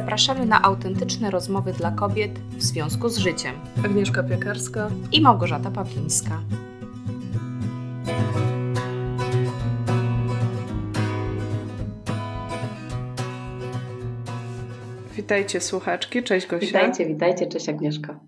zapraszamy na autentyczne rozmowy dla kobiet w związku z życiem. Agnieszka Piekarska i Małgorzata Pawlińska. Witajcie słuchaczki, cześć Gosia. Witajcie, witajcie, cześć Agnieszka.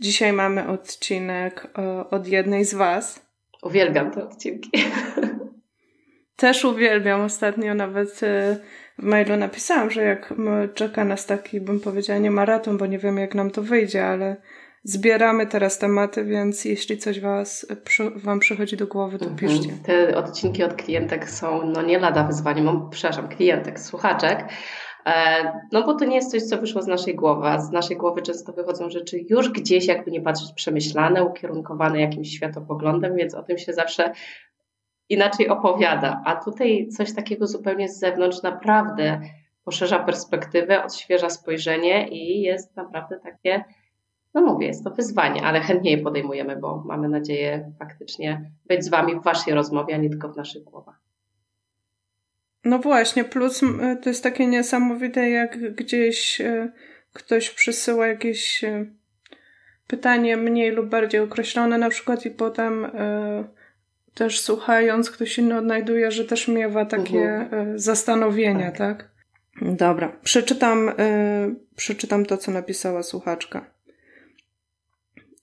Dzisiaj mamy odcinek od jednej z Was. Uwielbiam te odcinki. Też uwielbiam. Ostatnio nawet e, w mailu napisałam, że jak czeka nas taki, bym powiedziała, nie maraton, bo nie wiemy jak nam to wyjdzie, ale zbieramy teraz tematy, więc jeśli coś was, Wam przychodzi do głowy, to mhm. piszcie. Te odcinki od klientek są no nie lada wyzwaniem, przepraszam, klientek, słuchaczek, E, no bo to nie jest coś, co wyszło z naszej głowy, a z naszej głowy często wychodzą rzeczy już gdzieś, jakby nie patrzeć, przemyślane, ukierunkowane jakimś światopoglądem, więc o tym się zawsze inaczej opowiada. A tutaj coś takiego zupełnie z zewnątrz naprawdę poszerza perspektywę, odświeża spojrzenie i jest naprawdę takie, no mówię, jest to wyzwanie, ale chętnie je podejmujemy, bo mamy nadzieję faktycznie być z Wami w Waszej rozmowie, a nie tylko w naszych głowach. No właśnie, plus to jest takie niesamowite, jak gdzieś e, ktoś przysyła jakieś e, pytanie mniej lub bardziej określone na przykład i potem e, też słuchając ktoś inny odnajduje, że też miewa takie mhm. zastanowienia, tak. tak? Dobra, przeczytam, przeczytam to, co napisała słuchaczka.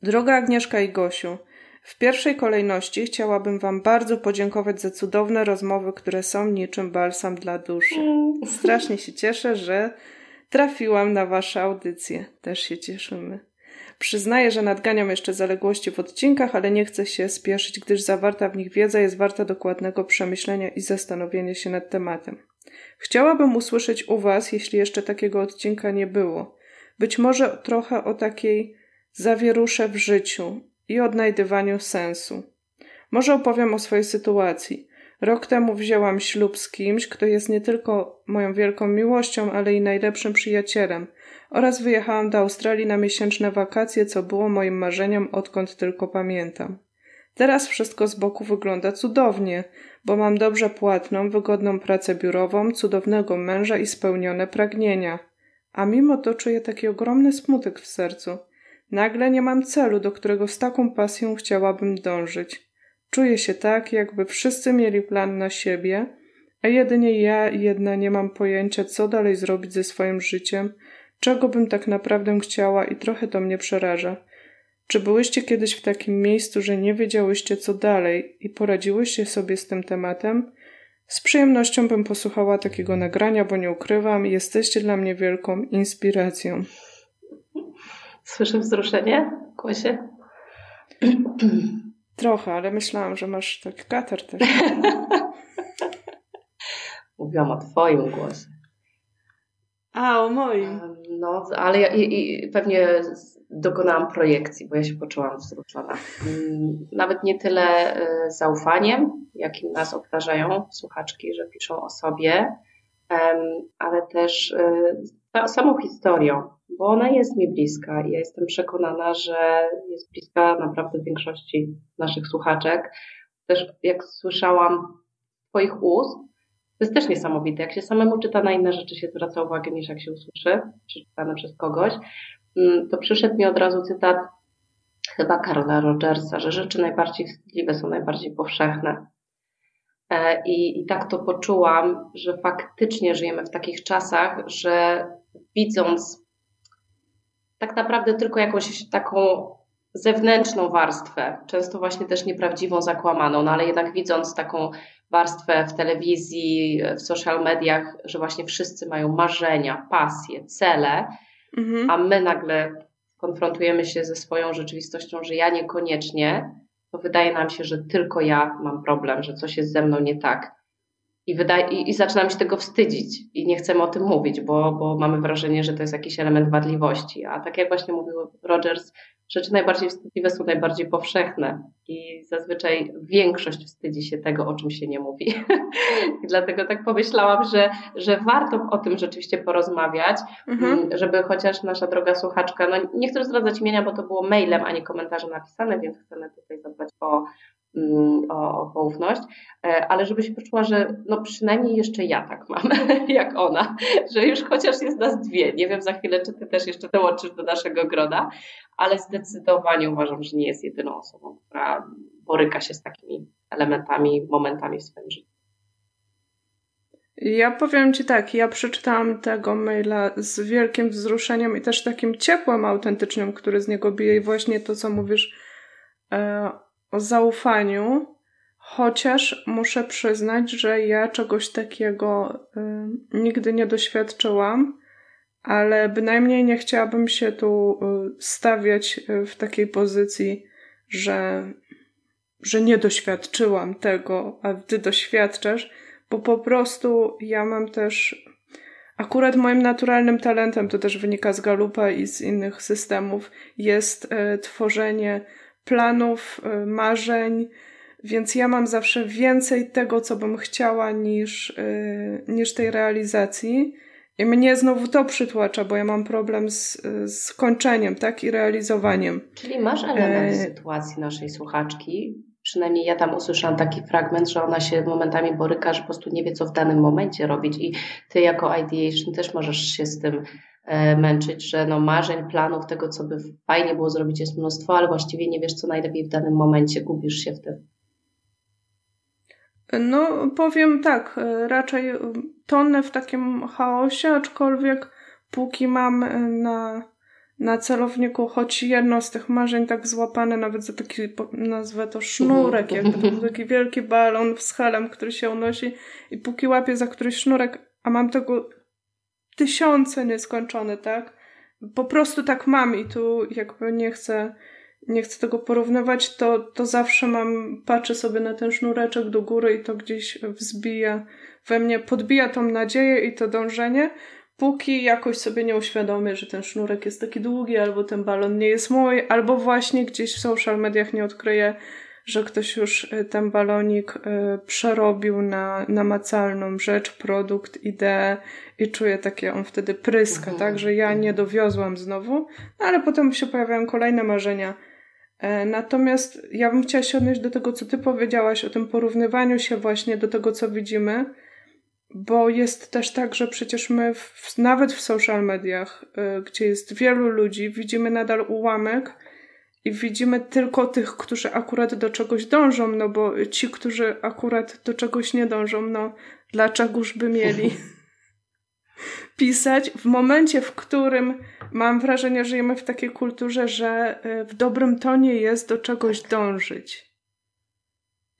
Droga Agnieszka i Gosiu, w pierwszej kolejności chciałabym Wam bardzo podziękować za cudowne rozmowy, które są niczym balsam dla duszy. Strasznie się cieszę, że trafiłam na Wasze audycje. Też się cieszymy. Przyznaję, że nadganiam jeszcze zaległości w odcinkach, ale nie chcę się spieszyć, gdyż zawarta w nich wiedza jest warta dokładnego przemyślenia i zastanowienia się nad tematem. Chciałabym usłyszeć u Was, jeśli jeszcze takiego odcinka nie było, być może trochę o takiej zawierusze w życiu, i odnajdywaniu sensu. Może opowiem o swojej sytuacji. Rok temu wzięłam ślub z kimś, kto jest nie tylko moją wielką miłością, ale i najlepszym przyjacielem, oraz wyjechałam do Australii na miesięczne wakacje, co było moim marzeniem odkąd tylko pamiętam. Teraz wszystko z boku wygląda cudownie, bo mam dobrze płatną, wygodną pracę biurową, cudownego męża i spełnione pragnienia. A mimo to czuję taki ogromny smutek w sercu. Nagle nie mam celu, do którego z taką pasją chciałabym dążyć. Czuję się tak, jakby wszyscy mieli plan na siebie, a jedynie ja jedna nie mam pojęcia, co dalej zrobić ze swoim życiem, czego bym tak naprawdę chciała i trochę to mnie przeraża. Czy byłyście kiedyś w takim miejscu, że nie wiedziałyście co dalej i poradziłyście sobie z tym tematem? Z przyjemnością bym posłuchała takiego nagrania, bo nie ukrywam, jesteście dla mnie wielką inspiracją. Słyszę wzruszenie w głosie? Trochę, ale myślałam, że masz taki katar też. Mówiłam o twoim głosie. A, o moim. No, ale ja, i, i pewnie dokonałam projekcji, bo ja się poczułam wzruszona. Nawet nie tyle e, zaufaniem, jakim nas obdarzają słuchaczki, że piszą o sobie, ale też e, samą historią bo ona jest mi bliska i ja jestem przekonana, że jest bliska naprawdę większości naszych słuchaczek. Też jak słyszałam Twoich ust, to jest też niesamowite. Jak się samemu czyta na inne rzeczy, się zwraca uwagę niż jak się usłyszy, przeczytane przez kogoś. Mm, to przyszedł mi od razu cytat chyba Karola Rogersa, że rzeczy najbardziej wstydliwe są najbardziej powszechne. E, I, I tak to poczułam, że faktycznie żyjemy w takich czasach, że widząc tak naprawdę tylko jakąś taką zewnętrzną warstwę, często właśnie też nieprawdziwą, zakłamaną, no ale jednak widząc taką warstwę w telewizji, w social mediach, że właśnie wszyscy mają marzenia, pasje, cele, mhm. a my nagle konfrontujemy się ze swoją rzeczywistością, że ja niekoniecznie, to wydaje nam się, że tylko ja mam problem, że coś jest ze mną nie tak. I, wydaje, i, i zaczynam się tego wstydzić i nie chcemy o tym mówić, bo, bo mamy wrażenie, że to jest jakiś element wadliwości. A tak jak właśnie mówił Rogers, rzeczy najbardziej wstydliwe są najbardziej powszechne i zazwyczaj większość wstydzi się tego, o czym się nie mówi. Dlatego tak pomyślałam, że, że warto o tym rzeczywiście porozmawiać, mhm. Mm, żeby chociaż nasza droga słuchaczka, no nie chcę zdradzać imienia, bo to było mailem, a nie komentarzem napisane, więc chcemy tutaj zadbać o o, o poufność, e, ale żeby się poczuła, że no przynajmniej jeszcze ja tak mam, jak ona, że już chociaż jest nas dwie. Nie wiem za chwilę, czy ty też jeszcze dołączysz do naszego grona, ale zdecydowanie uważam, że nie jest jedyną osobą, która boryka się z takimi elementami, momentami w swoim życiu. Ja powiem Ci tak, ja przeczytałam tego maila z wielkim wzruszeniem i też takim ciepłem autentycznym, który z niego bije i właśnie to, co mówisz e, o zaufaniu, chociaż muszę przyznać, że ja czegoś takiego e, nigdy nie doświadczyłam, ale bynajmniej nie chciałabym się tu e, stawiać e, w takiej pozycji, że, że nie doświadczyłam tego, a Ty doświadczasz, bo po prostu ja mam też akurat moim naturalnym talentem, to też wynika z Galupa i z innych systemów, jest e, tworzenie planów, e, marzeń, więc ja mam zawsze więcej tego, co bym chciała, niż, e, niż tej realizacji. I mnie znowu to przytłacza, bo ja mam problem z, z kończeniem, tak? I realizowaniem. Czyli masz element e... sytuacji naszej słuchaczki, przynajmniej ja tam usłyszałam taki fragment, że ona się momentami boryka, że po prostu nie wie, co w danym momencie robić i ty jako ideation też możesz się z tym e, męczyć, że no marzeń, planów, tego, co by fajnie było zrobić jest mnóstwo, ale właściwie nie wiesz, co najlepiej w danym momencie, gubisz się w tym. No, powiem tak, e, raczej tonę w takim chaosie, aczkolwiek póki mam e, na na celowniku choć jedno z tych marzeń tak złapane nawet za taki, nazwę to sznurek, jakby to był taki wielki balon z helem, który się unosi i póki łapię za któryś sznurek, a mam tego tysiące nieskończone, tak? Po prostu tak mam i tu jakby nie chcę, nie chcę tego porównywać, to, to zawsze mam, patrzę sobie na ten sznureczek do góry i to gdzieś wzbija we mnie, podbija tą nadzieję i to dążenie, póki jakoś sobie nie uświadomię, że ten sznurek jest taki długi, albo ten balon nie jest mój, albo właśnie gdzieś w social mediach nie odkryję, że ktoś już y, ten balonik y, przerobił na namacalną rzecz, produkt, ideę i czuję takie, on wtedy pryska, mhm. tak, że ja nie mhm. dowiozłam znowu, no ale potem się pojawiają kolejne marzenia. E, natomiast ja bym chciała się odnieść do tego, co ty powiedziałaś o tym porównywaniu się właśnie do tego, co widzimy, bo jest też tak, że przecież my w, nawet w social mediach, y, gdzie jest wielu ludzi, widzimy nadal ułamek i widzimy tylko tych, którzy akurat do czegoś dążą, no bo ci, którzy akurat do czegoś nie dążą, no dlaczegoż by mieli pisać w momencie, w którym mam wrażenie, że żyjemy w takiej kulturze, że y, w dobrym tonie jest do czegoś dążyć.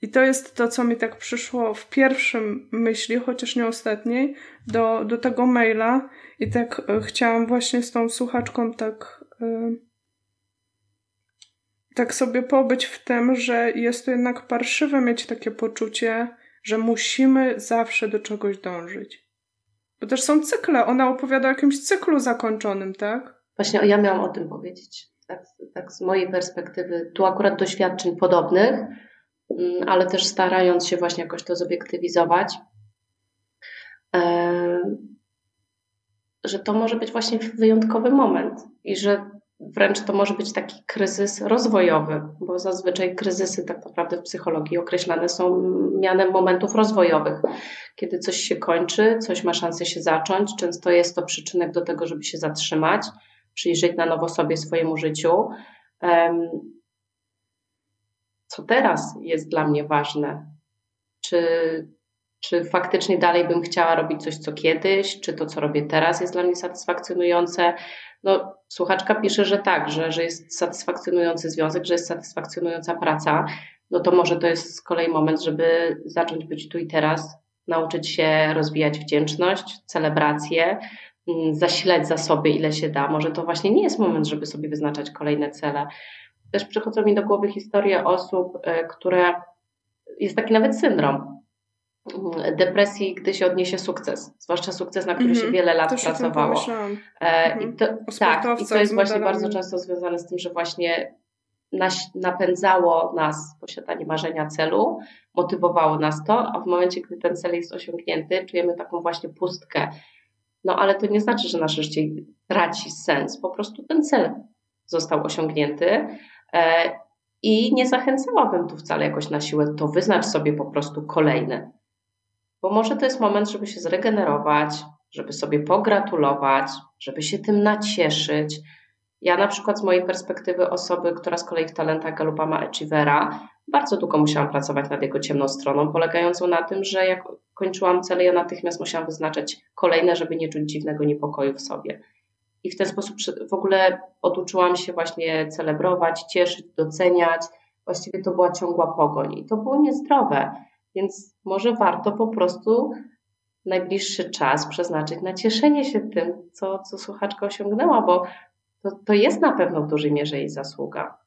I to jest to, co mi tak przyszło w pierwszym myśli, chociaż nie ostatniej, do, do tego maila. I tak e, chciałam właśnie z tą słuchaczką tak, e, tak sobie pobyć w tym, że jest to jednak parszywe mieć takie poczucie, że musimy zawsze do czegoś dążyć. Bo też są cykle. Ona opowiada o jakimś cyklu zakończonym, tak? Właśnie ja miałam o tym powiedzieć. Tak, tak z mojej perspektywy, tu akurat doświadczeń podobnych, ale też starając się właśnie jakoś to zobiektywizować, e, że to może być właśnie wyjątkowy moment i że wręcz to może być taki kryzys rozwojowy, bo zazwyczaj kryzysy tak naprawdę w psychologii określane są mianem momentów rozwojowych. Kiedy coś się kończy, coś ma szansę się zacząć, często jest to przyczynek do tego, żeby się zatrzymać, przyjrzeć na nowo sobie swojemu życiu co teraz jest dla mnie ważne. Czy, czy faktycznie dalej bym chciała robić coś, co kiedyś, czy to, co robię teraz, jest dla mnie satysfakcjonujące. No, słuchaczka pisze, że tak, że, że jest satysfakcjonujący związek, że jest satysfakcjonująca praca. No to może to jest z kolei moment, żeby zacząć być tu i teraz, nauczyć się rozwijać wdzięczność, celebrację, mm, zasilać zasoby, ile się da. Może to właśnie nie jest moment, żeby sobie wyznaczać kolejne cele. Też przychodzą mi do głowy historie osób, e, które jest taki nawet syndrom mm, depresji, gdy się odniesie sukces, zwłaszcza sukces, na który mm -hmm. się mhm. wiele lat to pracowało. Mm -hmm. I to, tak, i to jest właśnie bardzo często związane z tym, że właśnie nas, napędzało nas posiadanie marzenia celu, motywowało nas to, a w momencie, gdy ten cel jest osiągnięty, czujemy taką właśnie pustkę. No ale to nie znaczy, że nasze życie traci sens, po prostu ten cel został osiągnięty, E, I nie zachęcałabym tu wcale jakoś na siłę, to wyznacz sobie po prostu kolejne. Bo może to jest moment, żeby się zregenerować, żeby sobie pogratulować, żeby się tym nacieszyć. Ja na przykład z mojej perspektywy osoby, która z kolei w talentach Galupa ma Achievera, bardzo długo musiałam pracować nad jego ciemną stroną, polegającą na tym, że jak kończyłam cele, ja natychmiast musiałam wyznaczać kolejne, żeby nie czuć dziwnego niepokoju w sobie. I w ten sposób w ogóle oduczyłam się właśnie celebrować, cieszyć, doceniać. Właściwie to była ciągła pogoń i to było niezdrowe. Więc może warto po prostu najbliższy czas przeznaczyć na cieszenie się tym, co, co słuchaczka osiągnęła, bo to, to jest na pewno w dużej mierze jej zasługa.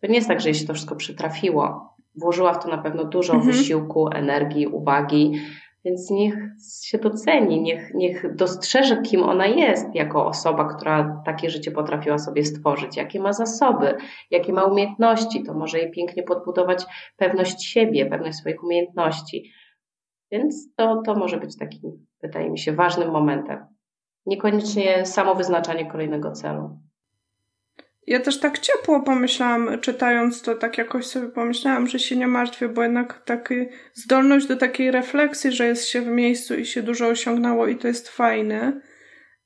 To nie jest tak, że jej się to wszystko przytrafiło. Włożyła w to na pewno dużo mhm. wysiłku, energii, uwagi, więc niech się doceni, niech, niech dostrzeże, kim ona jest jako osoba, która takie życie potrafiła sobie stworzyć, jakie ma zasoby, jakie ma umiejętności. To może jej pięknie podbudować pewność siebie, pewność swoich umiejętności. Więc to, to może być takim, wydaje mi się, ważnym momentem. Niekoniecznie samo wyznaczanie kolejnego celu. Ja też tak ciepło pomyślałam, czytając to, tak jakoś sobie pomyślałam, że się nie martwię, bo jednak taka zdolność do takiej refleksji, że jest się w miejscu i się dużo osiągnęło i to jest fajne,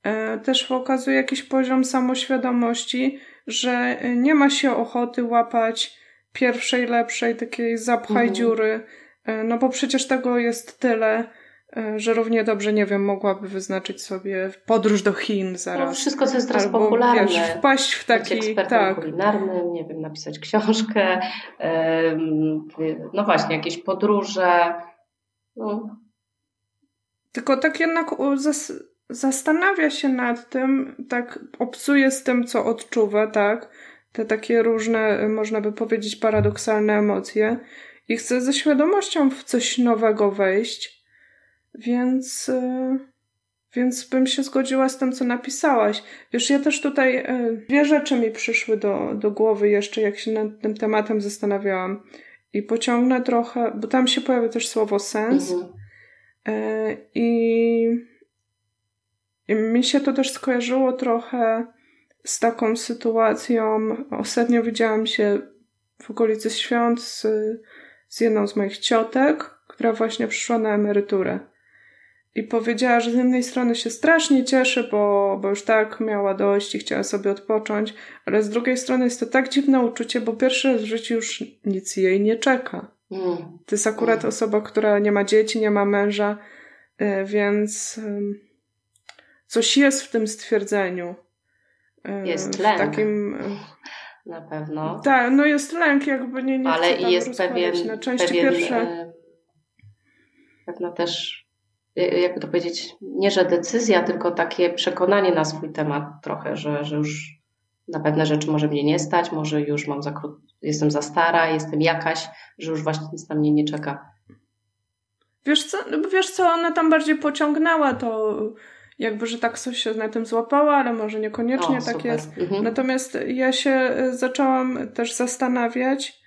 e, też pokazuje jakiś poziom samoświadomości, że nie ma się ochoty łapać pierwszej, lepszej, takiej zapchaj mhm. dziury, e, no bo przecież tego jest tyle. E, że równie dobrze, nie wiem, mogłaby wyznaczyć sobie podróż do Chin zaraz. No, wszystko, co jest teraz Albo, popularne. Wiesz, wpaść w taki... Być ekspertem tak. kulinarnym, nie wiem, napisać książkę, no właśnie, jakieś podróże. No. Tylko tak jednak zas zastanawia się nad tym, tak obcuje z tym, co odczuwa, tak? Te takie różne, można by powiedzieć, paradoksalne emocje i chce ze świadomością w coś nowego wejść więc, e, więc bym się zgodziła z tym, co napisałaś. Wiesz, ja też tutaj e, dwie rzeczy mi przyszły do, do głowy jeszcze, jak się nad tym tematem zastanawiałam. I pociągnę trochę, bo tam się pojawia też słowo sens. Mhm. E, I, I mi się to też skojarzyło trochę z taką sytuacją. Ostatnio widziałam się w okolicy świąt z, z jedną z moich ciotek, która właśnie przyszła na emeryturę. I powiedziała, że z jednej strony się strasznie cieszy, bo, bo już tak miała dość i chciała sobie odpocząć, ale z drugiej strony jest to tak dziwne uczucie, bo pierwszy raz w życiu już nic jej nie czeka. Mm. To jest akurat mm. osoba, która nie ma dzieci, nie ma męża, e, więc coś jest w tym stwierdzeniu. E, jest lęk. takim... Na pewno. Tak, no jest lęk, jakby nie, nie Ale i jest pewien, na części pewien, pierwsze. Pewna też Y, jakby to powiedzieć, nie że decyzja, tylko takie przekonanie na swój temat trochę, że, że już na pewne rzeczy może mnie nie stać, może już mam za krót, jestem za stara, jestem jakaś, że już właśnie nic na mnie nie czeka. Wiesz co, wiesz co, ona tam bardziej pociągnęła to jakby, że tak coś się na tym złapała, ale może niekoniecznie o, tak super. jest. Mhm. Natomiast ja się y, zaczęłam też zastanawiać,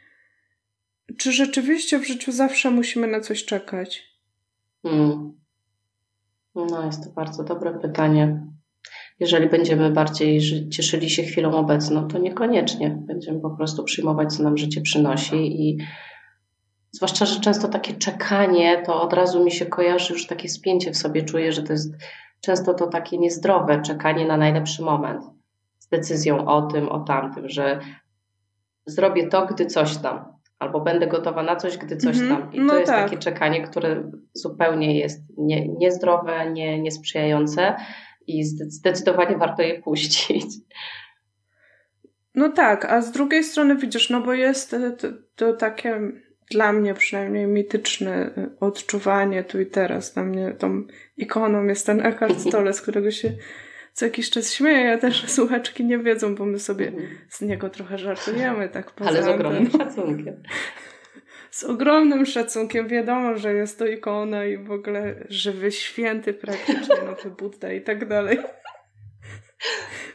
czy rzeczywiście w życiu zawsze musimy na coś czekać. Hmm. No, jest to bardzo dobre pytanie. Jeżeli będziemy bardziej cieszyli się chwilą obecną, to niekoniecznie. Będziemy po prostu przyjmować, co nam życie przynosi i zwłaszcza, że często takie czekanie, to od razu mi się kojarzy już takie spięcie w sobie, czuję, że to jest często to takie niezdrowe czekanie na najlepszy moment z decyzją o tym, o tamtym, że zrobię to, gdy coś tam albo będę gotowa na coś, gdy coś mm -hmm. tam. I no to jest tak. takie czekanie, które zupełnie jest nie, niezdrowe, nie, niesprzyjające i zdecydowanie warto je puścić. No tak, a z drugiej strony widzisz, no bo jest e, to, to takie dla mnie przynajmniej mityczne e, odczuwanie tu i teraz. Dla mnie tą ikoną jest ten Eckhart Tolle, z którego się co jakiś czas śmieję. Ja też słuchaczki nie wiedzą, bo my sobie mhm. z niego trochę żartujemy. tak poza Ale z ogromnym szacunkiem. Z ogromnym szacunkiem. Wiadomo, że jest to ikona i w ogóle żywy święty praktycznie, nowy Budda i tak dalej.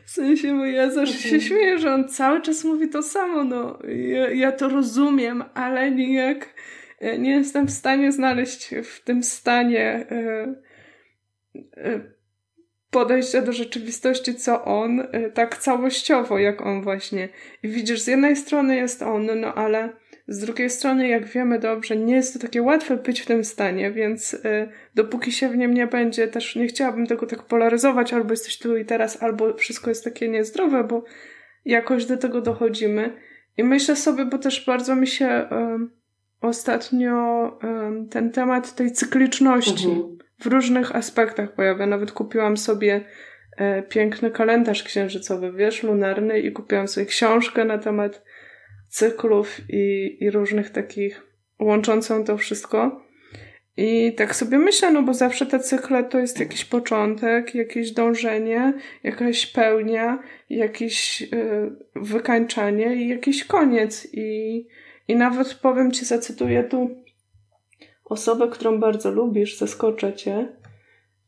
W sensie, bo ja zawsze się mhm. śmieję, że on cały czas mówi to samo. No, ja, ja to rozumiem, ale nijak nie jestem w stanie znaleźć w tym stanie y, y, podejścia do rzeczywistości, co on, y, tak całościowo, jak on właśnie. I widzisz, z jednej strony jest on, no ale z drugiej strony, jak wiemy dobrze, nie jest to takie łatwe być w tym stanie, więc y, dopóki się w nim nie będzie, też nie chciałabym tego tak polaryzować, albo jesteś tu i teraz, albo wszystko jest takie niezdrowe, bo jakoś do tego dochodzimy. I myślę sobie, bo też bardzo mi się y, ostatnio y, ten temat tej cykliczności mhm. W różnych aspektach pojawia. Nawet kupiłam sobie e, piękny kalendarz księżycowy, wiesz, lunarny i kupiłam sobie książkę na temat cyklów i, i różnych takich łączącą to wszystko. I tak sobie myślę, no bo zawsze te cykle to jest jakiś początek, jakieś dążenie, jakaś pełnia, jakieś yy, wykańczanie i jakiś koniec. I, I nawet powiem ci, zacytuję tu osobę, którą bardzo lubisz, zaskoczę cię,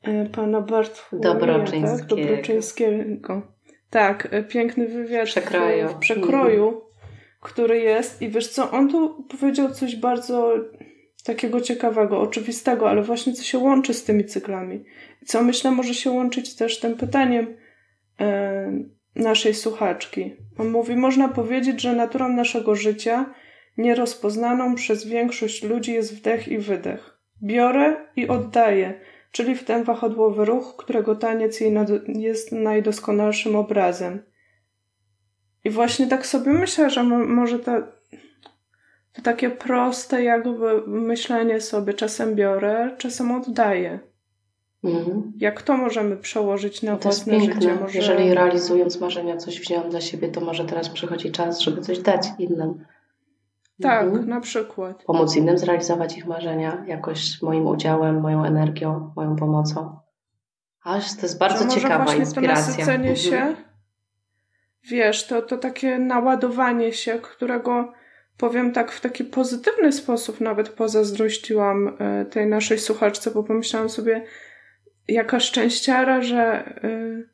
yy, pana Bartłomieja, Dobroczyńskiego. Tak? Dobroczyńskiego. Tak, piękny wywiad przekroju. w, w przekroju który jest i wiesz co, on tu powiedział coś bardzo takiego ciekawego, oczywistego, ale właśnie co się łączy z tymi cyklami. Co myślę może się łączyć też tym pytaniem e, naszej słuchaczki. On mówi, można powiedzieć, że naturą naszego życia nierozpoznaną przez większość ludzi jest wdech i wydech. Biorę i oddaję, czyli w ten wahadłowy ruch, którego taniec jest najdoskonalszym obrazem. I właśnie tak sobie myślę, że mo może to, to takie proste jakby myślenie sobie czasem biorę, czasem oddaję. Mhm. Jak to możemy przełożyć na to własne jest piękne. życie? Może... Jeżeli realizując marzenia coś wziąłem dla siebie, to może teraz przychodzi czas, żeby coś dać innym. Tak, mhm. na przykład. Pomóc innym zrealizować ich marzenia jakoś moim udziałem, moją energią, moją pomocą. Aż to jest bardzo ciekawa inspiracja. To nasycenie mhm. się wiesz, to, to takie naładowanie się, którego powiem tak w taki pozytywny sposób nawet pozazdrościłam e, tej naszej słuchaczce, bo pomyślałam sobie, jaka szczęściara, że, e,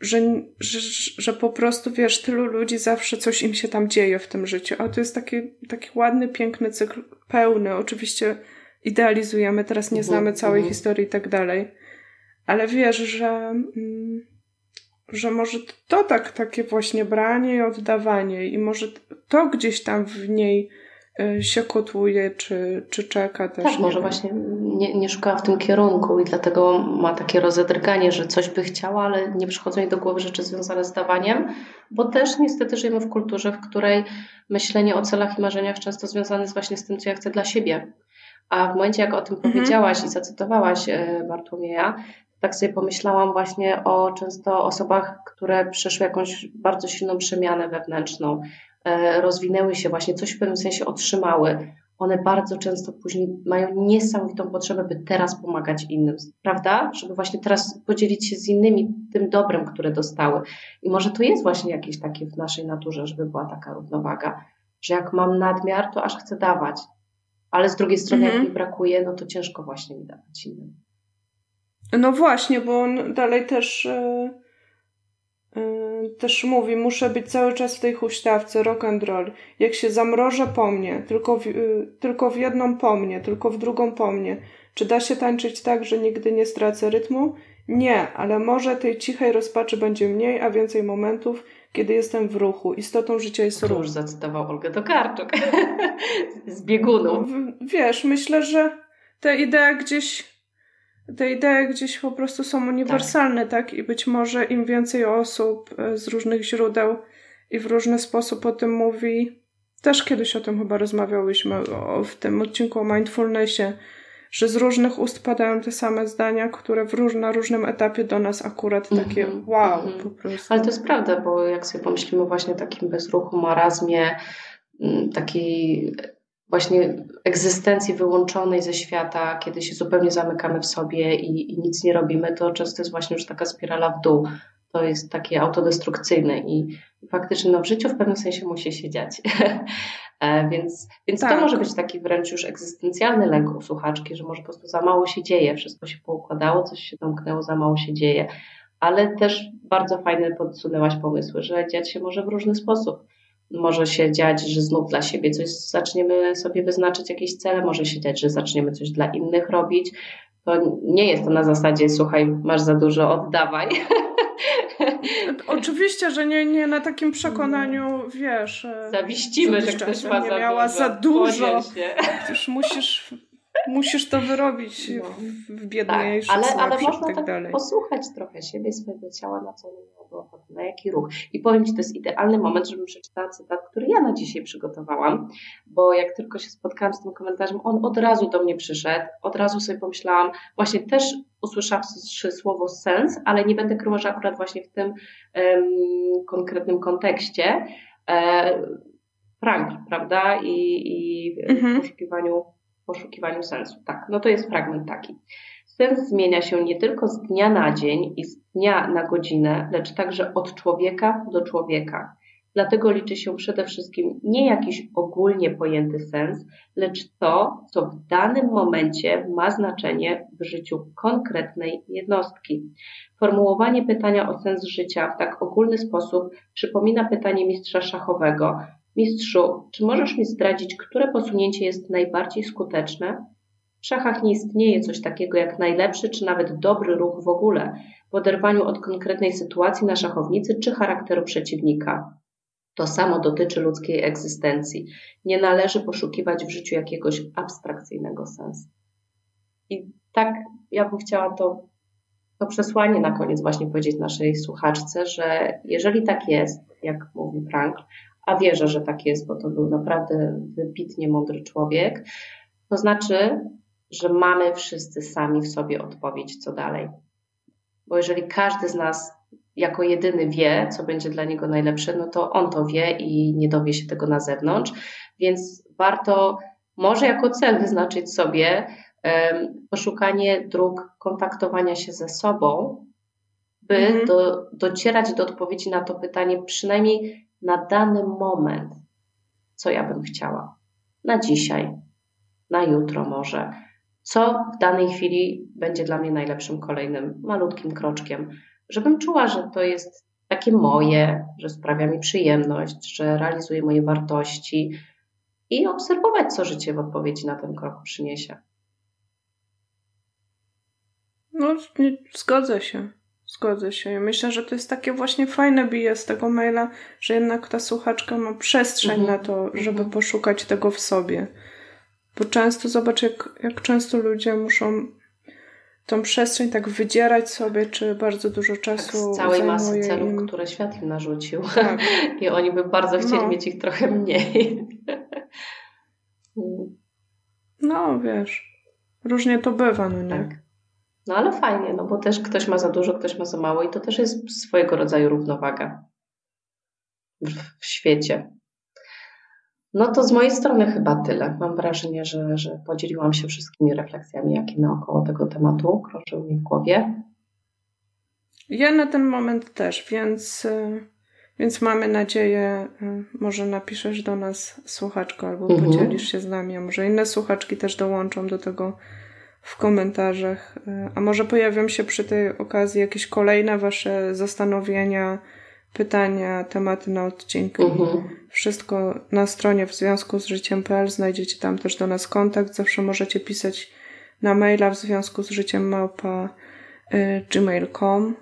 że, że, że po prostu, wiesz, tylu ludzi zawsze coś im się tam dzieje w tym życiu. A to jest taki, taki ładny, piękny cykl, pełny. Oczywiście idealizujemy, teraz nie mhm, znamy całej mhm. historii i tak dalej. Ale wiesz, że... Mm, że może to tak, takie właśnie branie i oddawanie i może to gdzieś tam w niej się kotłuje, czy, czy czeka też. Tak, może właśnie nie, nie szukała w tym kierunku i dlatego ma takie rozedrganie, że coś by chciała, ale nie przychodzą jej do głowy rzeczy związane z dawaniem, bo też niestety żyjemy w kulturze, w której myślenie o celach i marzeniach często związane jest właśnie z tym, co ja chcę dla siebie. A w momencie, jak o tym mhm. powiedziałaś i zacytowałaś y, Bartłomieja, tak sobie pomyślałam właśnie o często osobach, które przeszły jakąś bardzo silną przemianę wewnętrzną, e, rozwinęły się, właśnie coś w pewnym sensie otrzymały. One bardzo często później mają niesamowitą potrzebę, by teraz pomagać innym, prawda? Żeby właśnie teraz podzielić się z innymi tym dobrem, które dostały. I może to jest właśnie jakieś takie w naszej naturze, żeby była taka równowaga, że jak mam nadmiar, to aż chcę dawać, ale z drugiej strony, jak mhm. mi brakuje, no to ciężko właśnie mi dawać innym. No właśnie, bo on dalej też yy, też mówi, muszę być cały czas w tej huśtawce, rock and roll. Jak się zamrożę po mnie, tylko w, yy, tylko w jedną po mnie, tylko w drugą po mnie. Czy da się tańczyć tak, że nigdy nie stracę rytmu? Nie, ale może tej cichej rozpaczy będzie mniej, a więcej momentów, kiedy jestem w ruchu. Istotą życia jest ruch. już zacytował Olgę Tokarczuk z biegunów. Wiesz, myślę, że ta idea gdzieś te idee gdzieś po prostu są uniwersalne, tak. tak? I być może im więcej osób e, z różnych źródeł i w różny sposób o tym mówi, też kiedyś o tym chyba rozmawiałyśmy o, w tym odcinku o mindfulnessie, że z różnych ust padają te same zdania, które w róż, na różnym etapie do nas akurat takie mm -hmm, wow mm -hmm. po prostu. Ale to jest prawda, bo jak sobie pomyślimy właśnie o takim bezruchu, marazmie, takiej właśnie egzystencji wyłączonej ze świata, kiedy się zupełnie zamykamy w sobie i, i, nic nie robimy, to często jest właśnie już taka spirala w dół. To jest takie autodestrukcyjne i faktycznie no, w życiu w pewnym sensie musi się dziać. E, więc więc tak. to może być taki wręcz już egzystencjalny lęk u słuchaczki, że może po prostu za mało się dzieje, wszystko się poukładało, coś się domknęło, za mało się dzieje. Ale też bardzo fajne podsunęłaś pomysły, że dziać się może w różny sposób może się dziać, że znów dla siebie coś zaczniemy sobie wyznaczyć jakieś cele, może się dziać, że zaczniemy coś dla innych robić. to nie jest to na zasadzie, słuchaj, masz za dużo, oddawaj. Oczywiście, że nie, nie na takim przekonaniu, wiesz. E, Zawiścimy, że ktoś ma nie za miała dużo. za dużo. Już musisz musisz to wyrobić no. w biedniejszy tak, ale, ale można tak, tak dalej. posłuchać trochę siebie, swojego ciała, na co ono miało ochotę, na jaki ruch. I powiem Ci, to jest idealny moment, żebym przeczytała cytat, który ja na dzisiaj przygotowałam, bo jak tylko się spotkałam z tym komentarzem, on od razu do mnie przyszedł, od razu sobie pomyślałam, właśnie też usłyszawszy słowo sens, ale nie będę że akurat właśnie w tym um, konkretnym kontekście e, pranki, prawda? I, i mhm. w poszukiwaniu poszukiwaniu sensu. Tak, no to jest fragment taki. Sens zmienia się nie tylko z dnia na dzień i z dnia na godzinę, lecz także od człowieka do człowieka. Dlatego liczy się przede wszystkim nie jakiś ogólnie pojęty sens, lecz to, co w danym momencie ma znaczenie w życiu konkretnej jednostki. Formułowanie pytania o sens życia w tak ogólny sposób przypomina pytanie mistrza szachowego, Mistrzu, czy możesz mi zdradzić, które posunięcie jest najbardziej skuteczne? W szachach nie istnieje coś takiego jak najlepszy czy nawet dobry ruch w ogóle, w oderwaniu od konkretnej sytuacji na szachownicy czy charakteru przeciwnika. To samo dotyczy ludzkiej egzystencji. Nie należy poszukiwać w życiu jakiegoś abstrakcyjnego sensu. I tak ja bym chciała to, to przesłanie na koniec właśnie powiedzieć naszej słuchaczce, że jeżeli tak jest, jak mówi Frank, a wierzę, że tak jest, bo to był naprawdę wybitnie mądry człowiek, to znaczy, że mamy wszyscy sami w sobie odpowiedź, co dalej. Bo jeżeli każdy z nas jako jedyny wie, co będzie dla niego najlepsze, no to on to wie i nie dowie się tego na zewnątrz, więc warto może jako cel wyznaczyć sobie um, poszukanie dróg kontaktowania się ze sobą, by mhm. do, docierać do odpowiedzi na to pytanie przynajmniej na dany moment, co ja bym chciała. Na dzisiaj, na jutro może. Co w danej chwili będzie dla mnie najlepszym kolejnym malutkim kroczkiem, żebym czuła, że to jest takie moje, że sprawia mi przyjemność, że realizuje moje wartości i obserwować, co życie w odpowiedzi na ten krok przyniesie. No, zgodzę się. Zgodzę się. myślę, że to jest takie właśnie fajne bije z tego maila, że jednak ta słuchaczka ma przestrzeń mhm. na to, żeby mhm. poszukać tego w sobie. Bo często, zobacz, jak, jak często ludzie muszą tą przestrzeń tak wydzierać sobie, czy bardzo dużo czasu. Tak, z całej masy celów, im... które świat im narzucił. Tak. I oni by bardzo chcieli no. mieć ich trochę mniej. no, wiesz, różnie to bywa, no nie? Tak. No ale fajnie, no bo też ktoś ma za dużo, ktoś ma za mało i to też jest swojego rodzaju równowaga w, w świecie. No to z mojej strony chyba tyle. Mam wrażenie, że, że podzieliłam się wszystkimi refleksjami, jakie naokoło tego tematu krążyły mi w głowie. Ja na ten moment też, więc, y, więc mamy nadzieję, y, może napiszesz do nas słuchaczko albo mhm. podzielisz się z nami, a może inne słuchaczki też dołączą do tego w komentarzach. E, a może pojawią się przy tej okazji jakieś kolejne Wasze zastanowienia, pytania, tematy na odcinki. Mhm. Wszystko na stronie w związku z życiem.pl. Znajdziecie tam też do nas kontakt. Zawsze możecie pisać na maila w związku z życiem małpa y, gmail.com.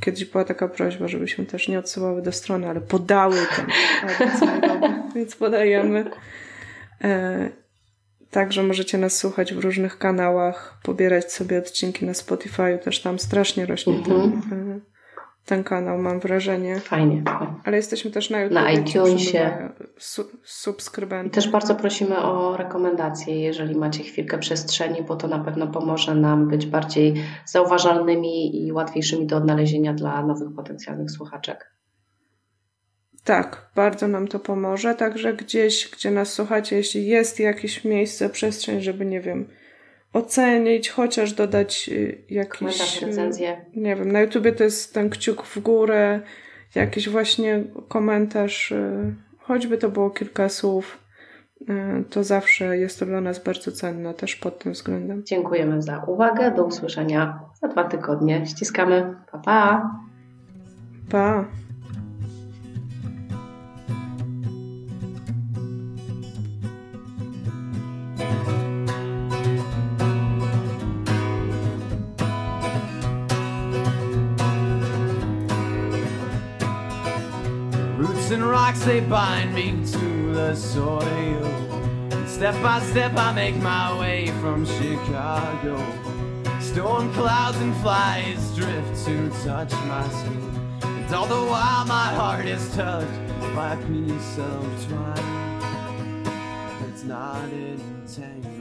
Kiedyś była taka prośba, żebyśmy też nie odsyłały do strony, ale podały ten adres więc podajemy. Także możecie nas słuchać w różnych kanałach, pobierać sobie odcinki na Spotify, też tam strasznie rośnie mhm. ten, ten, kanał, mam wrażenie. Fajnie. Ale jesteśmy też na YouTube. Na iTunesie. Su subskrybentów. I też bardzo prosimy o rekomendacje, jeżeli macie chwilkę przestrzeni, bo to na pewno pomoże nam być bardziej zauważalnymi i łatwiejszymi do odnalezienia dla nowych potencjalnych słuchaczek. Tak, bardzo nam to pomoże. Także gdzieś, gdzie nas słuchacie, jeśli jest jakieś miejsce, przestrzeń, żeby, nie wiem, ocenić, chociaż dodać y, jakiś. Y, recenzję. Nie wiem, na YouTubie to jest ten kciuk w górę, jakiś właśnie komentarz, y, choćby to było kilka słów, to zawsze jest to dla nas bardzo cenne też pod tym względem. Dziękujemy za uwagę. Do usłyszenia za dwa tygodnie. Ściskamy. Pa, pa. Pa. Rocks, they bind me to the soil. Step by step, I make my way from Chicago. Storm clouds and flies drift to touch my skin. And all the while, my heart is touched by a piece of twine. It's not entangled.